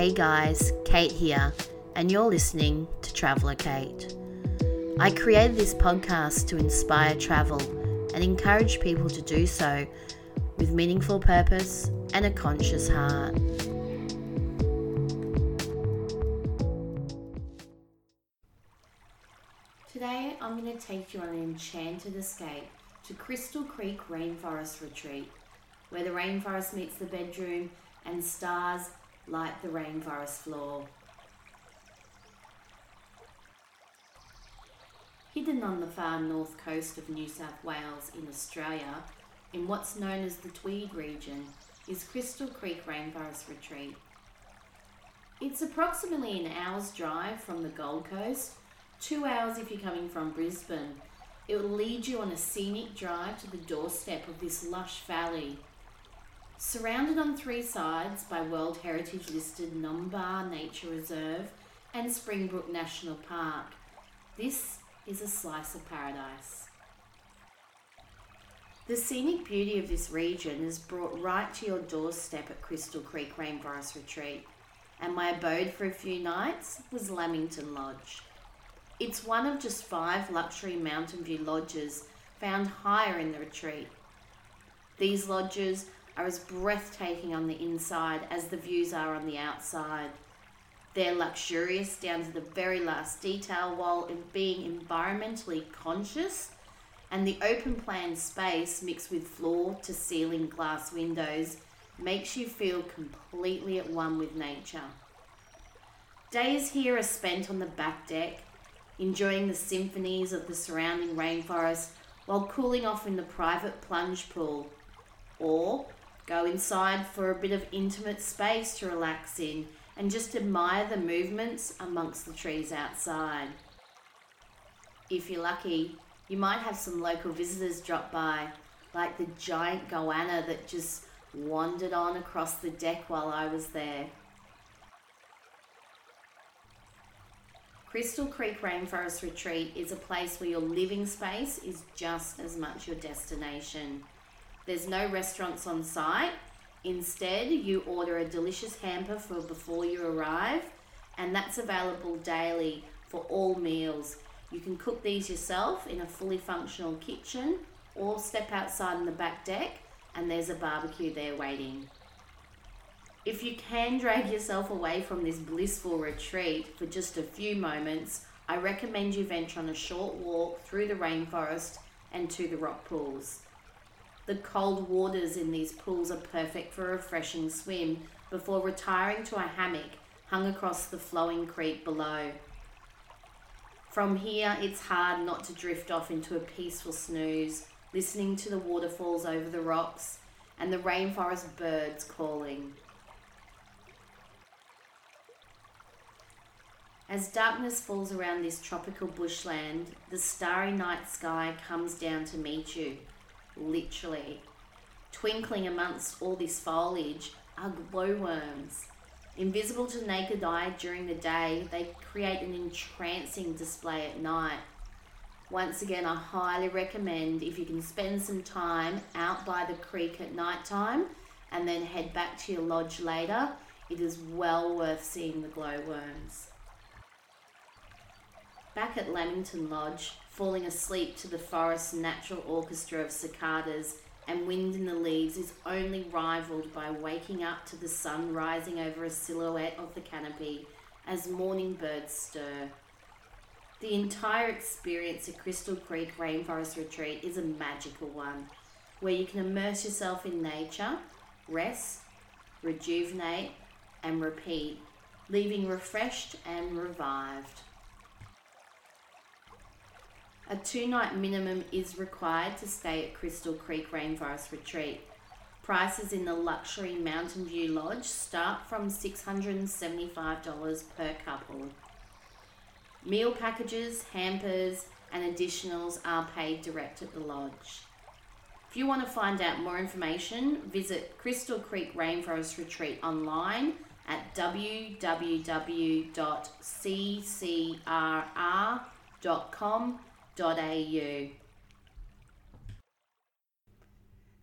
Hey guys, Kate here, and you're listening to Traveller Kate. I created this podcast to inspire travel and encourage people to do so with meaningful purpose and a conscious heart. Today, I'm going to take you on an enchanted escape to Crystal Creek Rainforest Retreat, where the rainforest meets the bedroom and stars light the rainforest floor. Hidden on the far north coast of New South Wales in Australia, in what's known as the Tweed region, is Crystal Creek Rainforest Retreat. It's approximately an hour's drive from the Gold Coast, two hours if you're coming from Brisbane. It will lead you on a scenic drive to the doorstep of this lush valley Surrounded on three sides by World Heritage listed Numinbah Nature Reserve and Springbrook National Park, this is a slice of paradise. The scenic beauty of this region is brought right to your doorstep at Crystal Creek Rainforest Retreat, and my abode for a few nights was Lamington Lodge. It's one of just five luxury mountain view lodges found higher in the retreat. These lodges are as breathtaking on the inside as the views are on the outside. They're luxurious down to the very last detail while being environmentally conscious, and the open plan space mixed with floor to ceiling glass windows makes you feel completely at one with nature. Days here are spent on the back deck, enjoying the symphonies of the surrounding rainforest while cooling off in the private plunge pool, or Go inside for a bit of intimate space to relax in and just admire the movements amongst the trees outside. If you're lucky, you might have some local visitors drop by, like the giant goanna that just wandered on across the deck while I was there. Crystal Creek Rainforest Retreat is a place where your living space is just as much your destination. There's no restaurants on site. Instead, you order a delicious hamper for before you arrive, and that's available daily for all meals. You can cook these yourself in a fully functional kitchen or step outside on the back deck, and there's a barbecue there waiting. If you can drag yourself away from this blissful retreat for just a few moments, I recommend you venture on a short walk through the rainforest and to the rock pools. The cold waters in these pools are perfect for a refreshing swim before retiring to a hammock hung across the flowing creek below. From here, it's hard not to drift off into a peaceful snooze, listening to the waterfalls over the rocks and the rainforest birds calling. As darkness falls around this tropical bushland, the starry night sky comes down to meet you literally. Twinkling amongst all this foliage are glowworms. Invisible to naked eye during the day, they create an entrancing display at night. Once again, I highly recommend if you can spend some time out by the creek at night time and then head back to your lodge later, it is well worth seeing the glowworms. Back at Lamington Lodge, falling asleep to the forest's natural orchestra of cicadas and wind in the leaves is only rivaled by waking up to the sun rising over a silhouette of the canopy as morning birds stir. The entire experience at Crystal Creek Rainforest Retreat is a magical one where you can immerse yourself in nature, rest, rejuvenate, and repeat, leaving refreshed and revived. A two night minimum is required to stay at Crystal Creek Rainforest Retreat. Prices in the luxury Mountain View Lodge start from $675 per couple. Meal packages, hampers, and additionals are paid direct at the lodge. If you want to find out more information, visit Crystal Creek Rainforest Retreat online at www.ccrr.com Thanks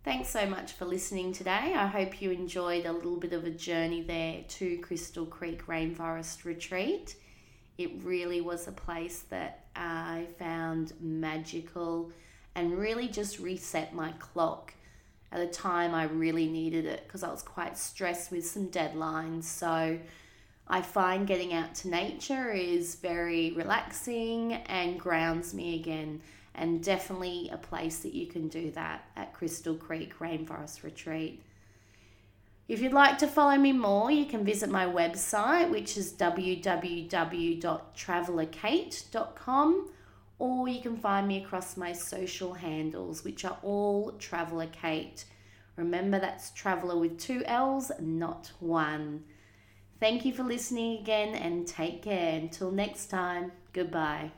Thanks so much for listening today. I hope you enjoyed a little bit of a journey there to Crystal Creek Rainforest Retreat. It really was a place that I found magical and really just reset my clock at a time I really needed it because I was quite stressed with some deadlines. So I find getting out to nature is very relaxing and grounds me again and definitely a place that you can do that at Crystal Creek Rainforest Retreat. If you'd like to follow me more, you can visit my website, which is www.travellerkate.com, or you can find me across my social handles, which are all Traveller Kate. Remember, that's Traveller with two L's, not one. Thank you for listening again and take care. Until next time, goodbye.